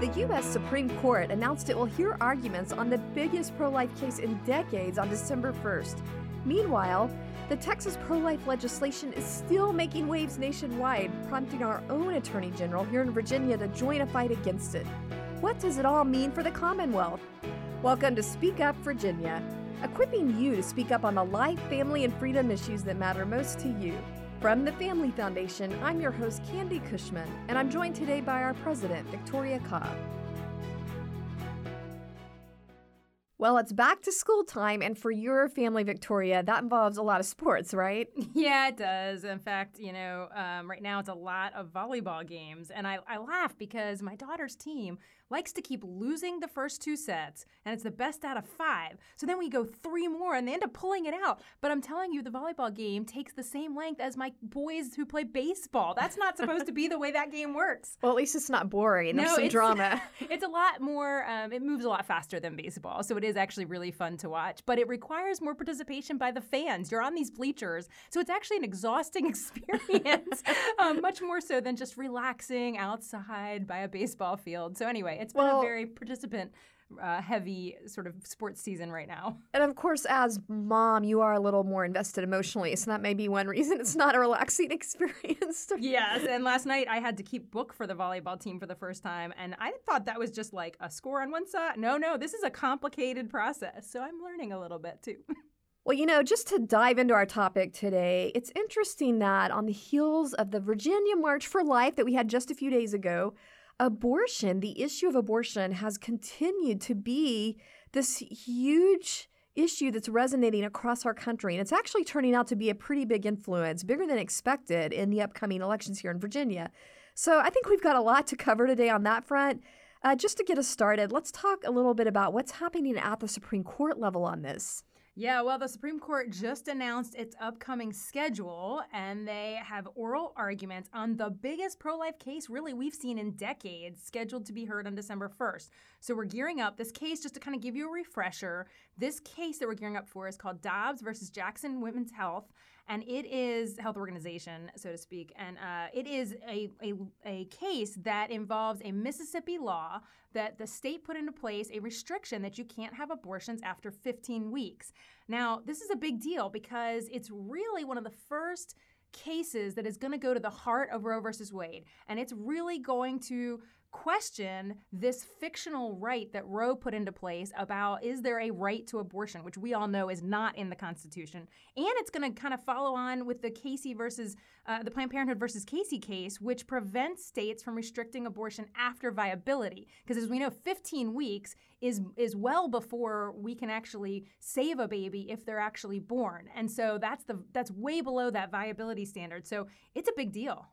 The U.S. Supreme Court announced it will hear arguments on the biggest pro life case in decades on December 1st. Meanwhile, the Texas pro life legislation is still making waves nationwide, prompting our own Attorney General here in Virginia to join a fight against it. What does it all mean for the Commonwealth? Welcome to Speak Up Virginia, equipping you to speak up on the life, family, and freedom issues that matter most to you. From the Family Foundation, I'm your host, Candi Cushman, and I'm joined today by our president, Victoria Cobb. Well, it's back to school time, and for your family, Victoria, that involves a lot of sports, right? Yeah, it does. In fact, you know, um, right now it's a lot of volleyball games, and I, I laugh because my daughter's team likes to keep losing the first two sets, and it's the best out of five. So then we go three more, and they end up pulling it out. But I'm telling you, the volleyball game takes the same length as my boys who play baseball. That's not supposed to be the way that game works. Well, at least it's not boring. There's no, some it's, drama. it's a lot more, um, it moves a lot faster than baseball. So it is actually really fun to watch. But it requires more participation by the fans. You're on these bleachers. So it's actually an exhausting experience, um, much more so than just relaxing outside by a baseball field. So anyway, it's been Well- a very participant. Uh, heavy sort of sports season right now. And of course, as mom, you are a little more invested emotionally, so that may be one reason it's not a relaxing experience. Yes, and last night I had to keep book for the volleyball team for the first time, and I thought that was just like a score on one side. No, no, this is a complicated process, so I'm learning a little bit too. Well, you know, just to dive into our topic today, it's interesting that on the heels of the Virginia March for Life that we had just a few days ago, abortion, the issue of abortion, has continued to be this huge issue that's resonating across our country. And it's actually turning out to be a pretty big influence, bigger than expected in the upcoming elections here in Virginia. So I think we've got a lot to cover today on that front. Uh, just to get us started, let's talk a little bit about what's happening at the Supreme Court level on this. Yeah, well, the Supreme Court just announced its upcoming schedule, and they have oral arguments on the biggest pro life case, really, we've seen in decades, scheduled to be heard on December 1st. So we're gearing up. This case, just to kind of give you a refresher, this case that we're gearing up for is called Dobbs versus Jackson Women's Health, and it is health organization, so to speak, and uh, it is a, a, a case that involves a Mississippi law that the state put into place a restriction that you can't have abortions after 15 weeks. Now, this is a big deal because it's really one of the first cases that is going to go to the heart of Roe versus Wade, and it's really going to question this fictional right that Roe put into place about is there a right to abortion, which we all know is not in the Constitution. And it's going to kind of follow on with the Casey versus uh, the Planned Parenthood versus Casey case, which prevents states from restricting abortion after viability. Because as we know, 15 weeks is is well before we can actually save a baby if they're actually born. And so that's the that's way below that viability standard. So it's a big deal.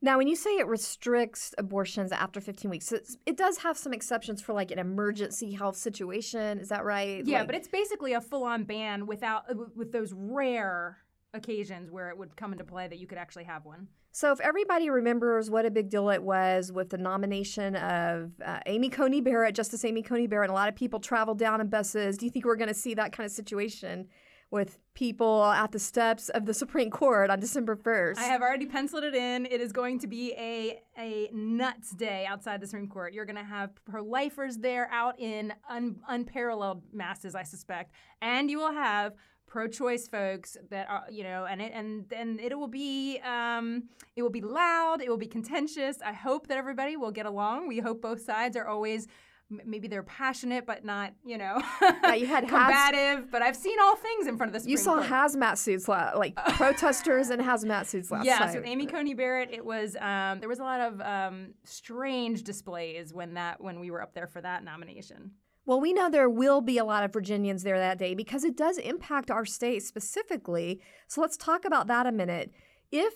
Now, when you say it restricts abortions after 15 weeks, it's- it does have some exceptions for like an emergency health situation. Is that right? Yeah, Like- but it's basically a full-on ban without uh, with those rare occasions where it would come into play that you could actually have one. so if everybody remembers what a big deal it was with the nomination of uh, Amy Coney Barrett, Justice Amy Coney Barrett, and a lot of people traveled down in buses. Do you think we're going to see that kind of situation with people at the steps of the Supreme Court on December 1st? I have already penciled it in. It is going to be a a nuts day outside the Supreme Court. You're going to have pro-lifers there out in un, unparalleled masses, I suspect, and you will have pro-choice folks that are you know and it and and it will be um, it will be loud it will be contentious i hope that everybody will get along we hope both sides are always m- maybe they're passionate but not you know you had combative but i've seen all things in front of the Supreme you saw Court. hazmat suits, la- like protesters in hazmat suits last Yes, time. with Amy Coney Barrett, it was um, there was a lot of um, strange displays when that when we were up there for that nomination. Well, we know there will be a lot of Virginians there that day because it does impact our state specifically. So let's talk about that a minute. If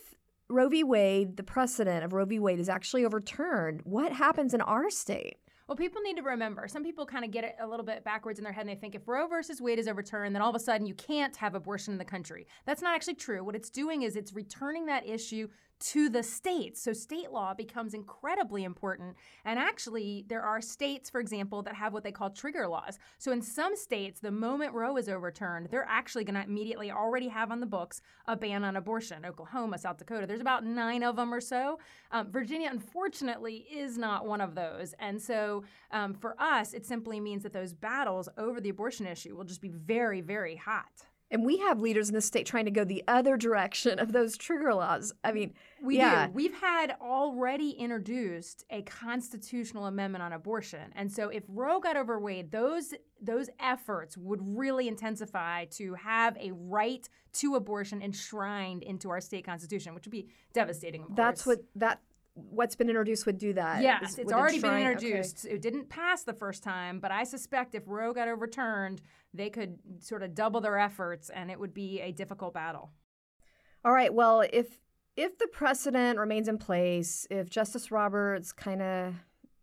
Roe v. Wade, the precedent of Roe v. Wade, is actually overturned, what happens in our state? Well, people need to remember. Some people kind of get it a little bit backwards in their head, and they think if Roe versus Wade is overturned, then all of a sudden you can't have abortion in the country. That's not actually true. What it's doing is it's returning that issue to the states. So state law becomes incredibly important. And actually, there are states, for example, that have what they call trigger laws. So in some states, the moment Roe is overturned, they're actually going to immediately already have on the books a ban on abortion. Oklahoma, South Dakota, there's about nine of them or so. Um, Virginia, unfortunately, is not one of those. And so um, for us, it simply means that those battles over the abortion issue will just be very, very hot. And we have leaders in the state trying to go the other direction of those trigger laws. I mean, we yeah. do. We've had already introduced a constitutional amendment on abortion, and so if Roe got overweighed, those those efforts would really intensify to have a right to abortion enshrined into our state constitution, which would be devastating. That's what that what's been introduced would do that. Yes, it's already been introduced. Okay. It didn't pass the first time, but I suspect if Roe got overturned, they could sort of double their efforts and it would be a difficult battle. All right, well, if if the precedent remains in place, if Justice Roberts kind of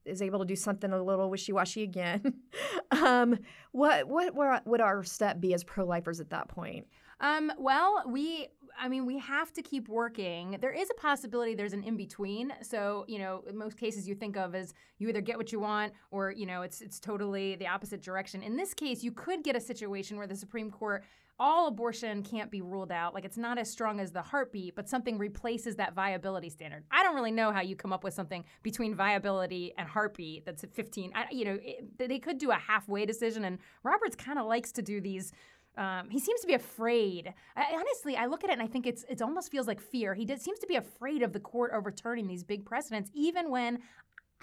is able to do something a little wishy-washy again, um, what what would our step be as pro-lifers at that point? Um, well, we I mean, we have to keep working. There is a possibility there's an in between. So, you know, most cases you think of as you either get what you want or, you know, it's it's totally the opposite direction. In this case, you could get a situation where the Supreme Court all abortion can't be ruled out. Like it's not as strong as the heartbeat, but something replaces that viability standard. I don't really know how you come up with something between viability and heartbeat that's at 15. I, you know, it, they could do a halfway decision, and Roberts kind of likes to do these um, he seems to be afraid. I, honestly, I look at it and I think it's it almost feels like fear. He seems to be afraid of the court overturning these big precedents, even when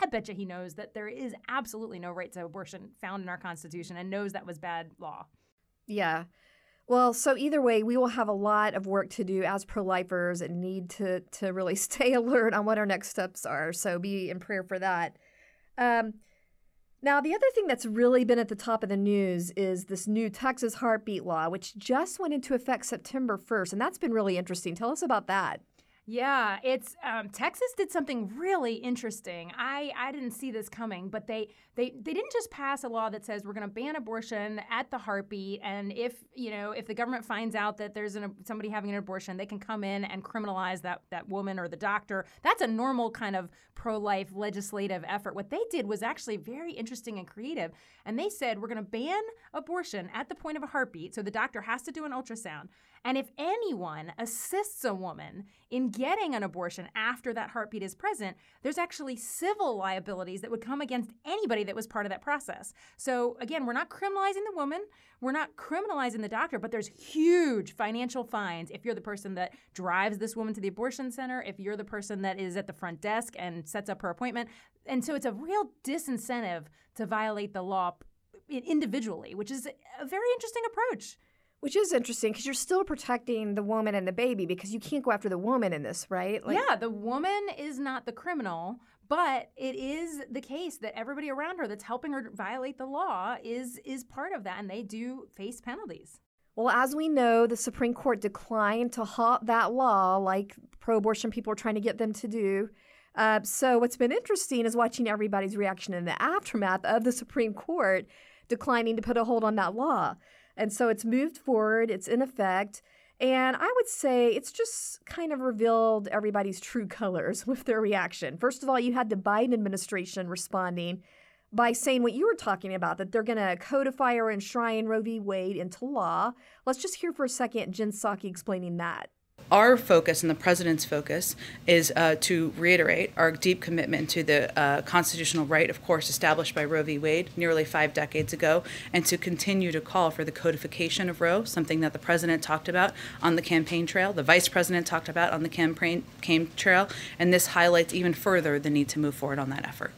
I bet you he knows that there is absolutely no right to abortion found in our Constitution and knows that was bad law. Yeah. Well, so either way, we will have a lot of work to do as pro lifers and need to, to really stay alert on what our next steps are. So be in prayer for that. Um, now, the other thing that's really been at the top of the news is this new Texas heartbeat law, which just went into effect September 1st. And that's been really interesting. Tell us about that. Yeah, it's um, Texas did something really interesting. I, I didn't see this coming, but they they they didn't just pass a law that says we're going to ban abortion at the heartbeat, and if you know if the government finds out that there's an, somebody having an abortion, they can come in and criminalize that that woman or the doctor. That's a normal kind of pro life legislative effort. What they did was actually very interesting and creative, and they said we're going to ban abortion at the point of a heartbeat, so the doctor has to do an ultrasound. And if anyone assists a woman in getting an abortion after that heartbeat is present, there's actually civil liabilities that would come against anybody that was part of that process. So again, we're not criminalizing the woman, we're not criminalizing the doctor, but there's huge financial fines if you're the person that drives this woman to the abortion center, if you're the person that is at the front desk and sets up her appointment. And so it's a real disincentive to violate the law individually, which is a very interesting approach. Which is interesting because you're still protecting the woman and the baby because you can't go after the woman in this, right? Like, yeah, the woman is not the criminal, but it is the case that everybody around her that's helping her violate the law is is part of that, and they do face penalties. Well, as we know, the Supreme Court declined to halt that law, like pro-abortion people are trying to get them to do. Uh, so, what's been interesting is watching everybody's reaction in the aftermath of the Supreme Court declining to put a hold on that law. And so it's moved forward, it's in effect. And I would say it's just kind of revealed everybody's true colors with their reaction. First of all, you had the Biden administration responding by saying what you were talking about, that they're going to codify or enshrine Roe v. Wade into law. Let's just hear for a second Jen Psaki explaining that our focus and the president's focus is uh, to reiterate our deep commitment to the uh, constitutional right, of course, established by Roe v. Wade nearly five decades ago, and to continue to call for the codification of Roe, something that the president talked about on the campaign trail, the vice president talked about on the campaign trail, and this highlights even further the need to move forward on that effort.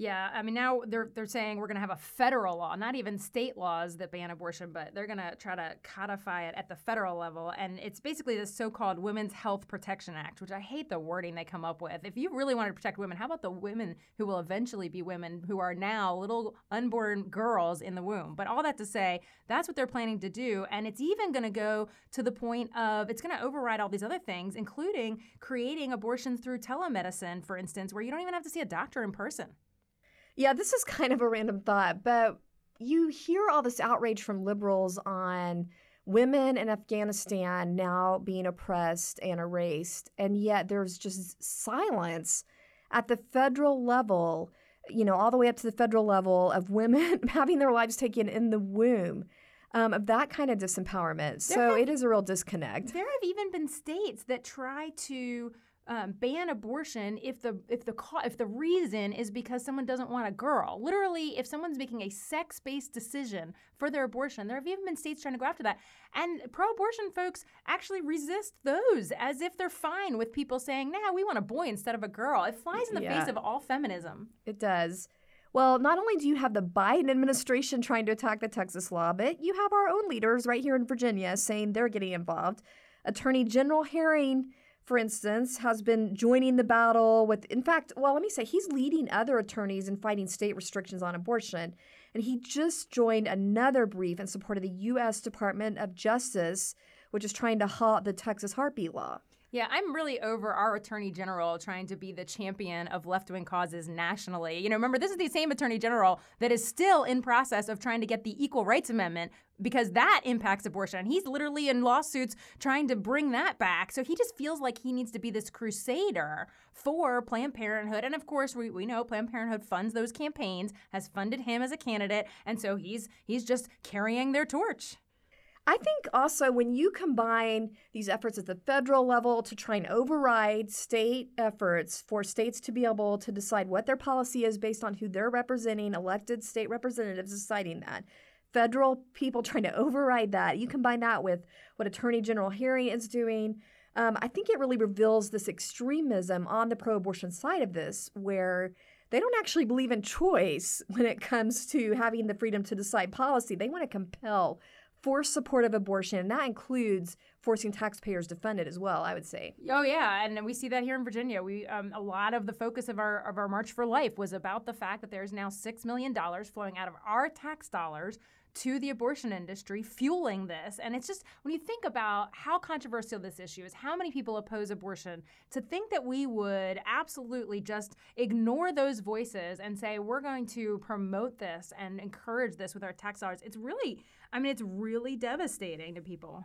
Yeah, I mean now they're they're saying we're going to have a federal law, not even state laws that ban abortion, but they're going to try to codify it at the federal level and it's basically the so-called Women's Health Protection Act, which I hate the wording they come up with. If you really want to protect women, how about the women who will eventually be women who are now little unborn girls in the womb? But all that to say, that's what they're planning to do and it's even going to go to the point of it's going to override all these other things, including creating abortions through telemedicine, for instance, where you don't even have to see a doctor in person. Yeah, this is kind of a random thought, but you hear all this outrage from liberals on women in Afghanistan now being oppressed and erased, and yet there's just silence at the federal level, you know, all the way up to the federal level of women having their lives taken in the womb. Um, of that kind of disempowerment. so have, it is a real disconnect. There have even been states that try to um, ban abortion if the if the if the reason is because someone doesn't want a girl. Literally, if someone's making a sex-based decision for their abortion, there have even been states trying to go after that. And pro-abortion folks actually resist those as if they're fine with people saying, "Nah, we want a boy instead of a girl." It flies in the yeah. face of all feminism. It does. Well, not only do you have the Biden administration trying to attack the Texas law, but you have our own leaders right here in Virginia saying they're getting involved. Attorney General Herring for instance, has been joining the battle with, in fact, well, let me say, he's leading other attorneys in fighting state restrictions on abortion. And he just joined another brief in support of the U.S. Department of Justice, which is trying to halt the Texas heartbeat law. Yeah, I'm really over our attorney general trying to be the champion of left wing causes nationally. You know, remember, this is the same attorney general that is still in process of trying to get the Equal Rights Amendment because that impacts abortion. He's literally in lawsuits trying to bring that back. So he just feels like he needs to be this crusader for Planned Parenthood. And of course, we, we know Planned Parenthood funds those campaigns, has funded him as a candidate, and so he's he's just carrying their torch. I think also when you combine these efforts at the federal level to try and override state efforts for states to be able to decide what their policy is based on who they're representing, elected state representatives deciding that, federal people trying to override that, you combine that with what Attorney General Herring is doing. Um, I think it really reveals this extremism on the pro abortion side of this, where they don't actually believe in choice when it comes to having the freedom to decide policy. They want to compel force supportive abortion, and that includes forcing taxpayers to fund it as well. I would say. Oh yeah, and we see that here in Virginia. We um, a lot of the focus of our of our March for Life was about the fact that there's now six million dollars flowing out of our tax dollars to the abortion industry fueling this. And it's just when you think about how controversial this issue is, how many people oppose abortion, to think that we would absolutely just ignore those voices and say we're going to promote this and encourage this with our tax dollars, it's really, I mean, it's really devastating to people.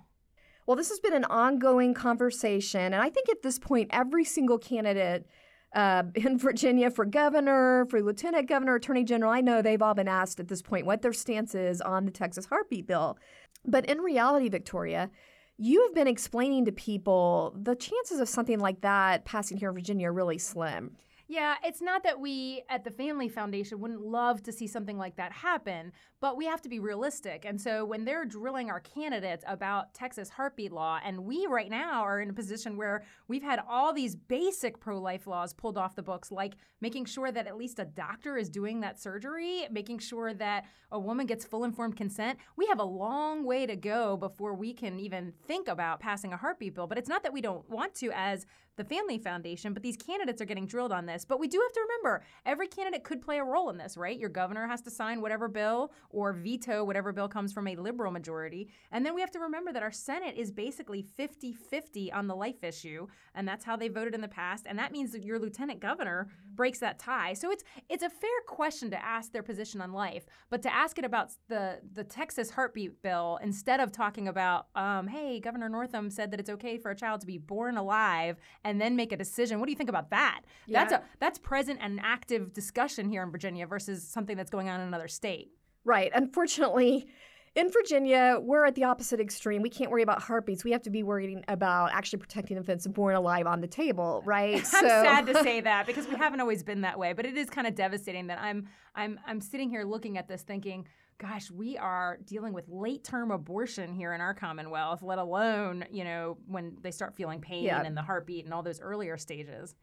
Well, this has been an ongoing conversation. And I think at this point, every single candidate uh, in Virginia for governor, for lieutenant governor, attorney general. I know they've all been asked at this point what their stance is on the Texas heartbeat bill. But in reality, Victoria, you have been explaining to people the chances of something like that passing here in Virginia are really slim. Yeah, it's not that we at the Family Foundation wouldn't love to see something like that happen, but we have to be realistic. And so when they're drilling our candidates about Texas heartbeat law, and we right now are in a position where we've had all these basic pro life laws pulled off the books, like making sure that at least a doctor is doing that surgery, making sure that a woman gets full informed consent. We have a long way to go before we can even think about passing a heartbeat bill. But it's not that we don't want to as the Family Foundation, but these candidates are getting drilled on this. But we do have to remember every candidate could play a role in this, right? Your governor has to sign whatever bill or veto whatever bill comes from a liberal majority. And then we have to remember that our Senate is basically 50 50 on the life issue. And that's how they voted in the past. And that means that your lieutenant governor breaks that tie. So it's it's a fair question to ask their position on life, but to ask it about the, the Texas heartbeat bill instead of talking about, um, hey, Governor Northam said that it's okay for a child to be born alive and then make a decision. What do you think about that? Yeah. That's a that's present and active discussion here in Virginia versus something that's going on in another state. Right. Unfortunately, in Virginia, we're at the opposite extreme. We can't worry about heartbeats. We have to be worrying about actually protecting infants born alive on the table, right? I'm so. sad to say that because we haven't always been that way, but it is kind of devastating that I'm I'm I'm sitting here looking at this thinking, gosh, we are dealing with late term abortion here in our Commonwealth, let alone, you know, when they start feeling pain yeah. and the heartbeat and all those earlier stages.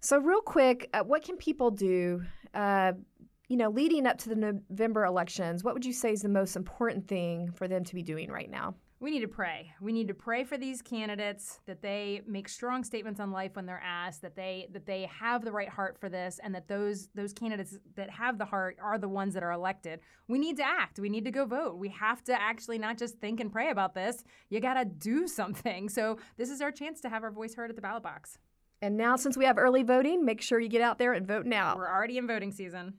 So, real quick, uh, what can people do? Uh, you know, leading up to the November elections, what would you say is the most important thing for them to be doing right now? We need to pray. We need to pray for these candidates that they make strong statements on life when they're asked, that they that they have the right heart for this, and that those those candidates that have the heart are the ones that are elected. We need to act. We need to go vote. We have to actually not just think and pray about this. You got to do something. So this is our chance to have our voice heard at the ballot box. And now, since we have early voting, make sure you get out there and vote now. We're already in voting season.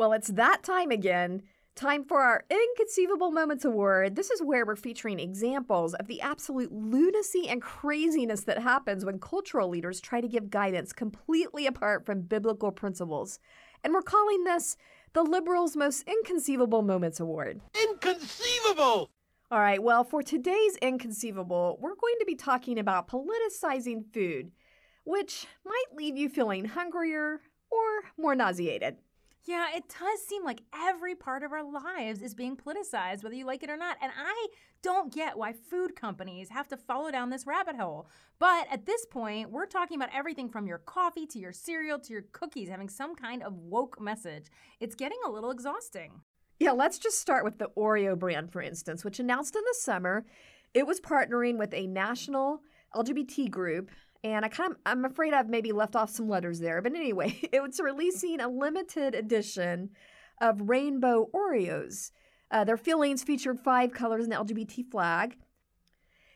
Well, it's that time again. Time for our Inconceivable Moments Award. This is where we're featuring examples of the absolute lunacy and craziness that happens when cultural leaders try to give guidance completely apart from biblical principles. And we're calling this the Liberals' Most Inconceivable Moments Award. Inconceivable! All right, well, for today's Inconceivable, we're going to be talking about politicizing food, which might leave you feeling hungrier or more nauseated. Yeah, it does seem like every part of our lives is being politicized, whether you like it or not. And I don't get why food companies have to follow down this rabbit hole. But at this point, we're talking about everything from your coffee to your cereal to your cookies having some kind of woke message. It's getting a little exhausting. Yeah, let's just start with the Oreo brand, for instance, which announced in the summer it was partnering with a national LGBT group and I kind of I'm afraid I've maybe left off some letters there. But anyway, it was releasing a limited edition of rainbow Oreos. Uh, their fillings featured five colors in the LGBT flag.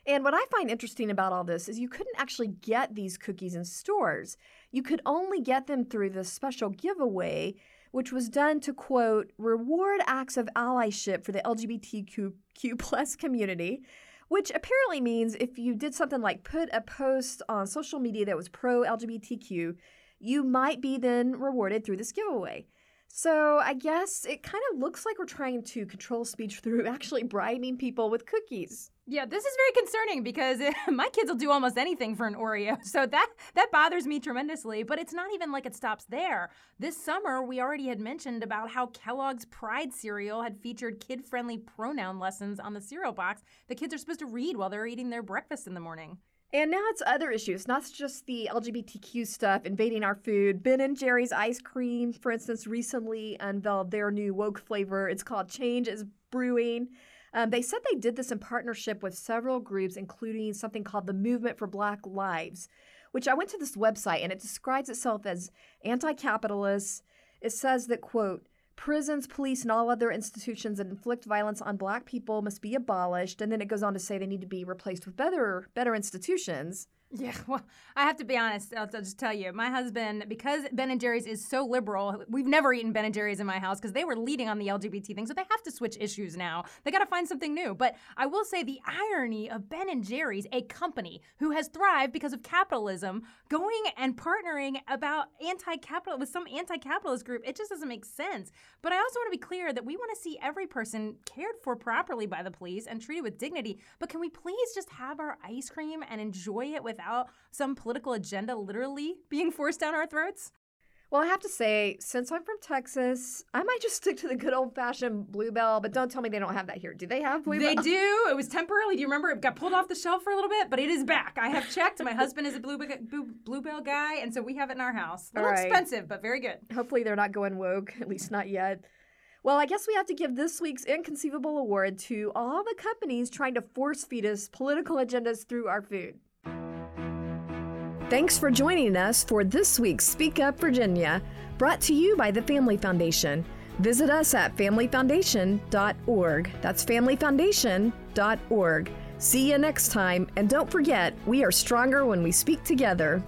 And what I find interesting about all this is you couldn't actually get these cookies in stores. You could only get them through this special giveaway, which was done to quote, reward acts of allyship for the LGBTQ plus community which apparently means if you did something like put a post on social media that was pro LGBTQ, you might be then rewarded through this giveaway. So I guess it kind of looks like we're trying to control speech through actually bribing people with cookies. Yeah, this is very concerning because my kids will do almost anything for an Oreo. So that that bothers me tremendously, but it's not even like it stops there. This summer, we already had mentioned about how Kellogg's Pride cereal had featured kid-friendly pronoun lessons on the cereal box the kids are supposed to read while they're eating their breakfast in the morning. And now it's other issues, not just the LGBTQ stuff invading our food. Ben and Jerry's ice cream, for instance, recently unveiled their new woke flavor. It's called Change is Brewing. Um, they said they did this in partnership with several groups, including something called the Movement for Black Lives, which I went to this website and it describes itself as anti capitalist. It says that, quote, prisons, police, and all other institutions that inflict violence on black people must be abolished. And then it goes on to say they need to be replaced with better, better institutions. Yeah, well, I have to be honest. I'll, I'll, just tell you, my husband, because Ben and Jerry's is so liberal, we've never eaten Ben and Jerry's in my house because they were leading on the LGBT thing, so they have to switch issues now. They got to find something new. But I will say the irony of Ben and Jerry's, a company who has thrived because of capitalism, going and partnering about anti-capital with some anti-capitalist group, it just doesn't make sense. But I also want to be clear that we want to see every person cared for properly by the police and treated with dignity. But can we please just have our ice cream and enjoy it without without some political agenda literally being forced down our throats? Well, I have to say, since I'm from Texas, I might just stick to the good old fashioned Bluebell, but don't tell me they don't have that here. Do they have Bluebell? They do. It was temporarily. Do you remember it got pulled off the shelf for a little bit, but it is back. I have checked. My husband is a Bluebell, Bluebell guy, and so we have it in our house. A little right. expensive, but very good. Hopefully, they're not going woke, at least not yet. Well, I guess we have to give this week's Inconceivable Award to all the companies trying to force feed us political agendas through our food. Thanks for joining us for this week's Speak Up Virginia, brought to you by the Family Foundation. Visit us at familyfoundation.org. That's familyfoundation.org. See you next time, and don't forget, we are stronger when we speak together.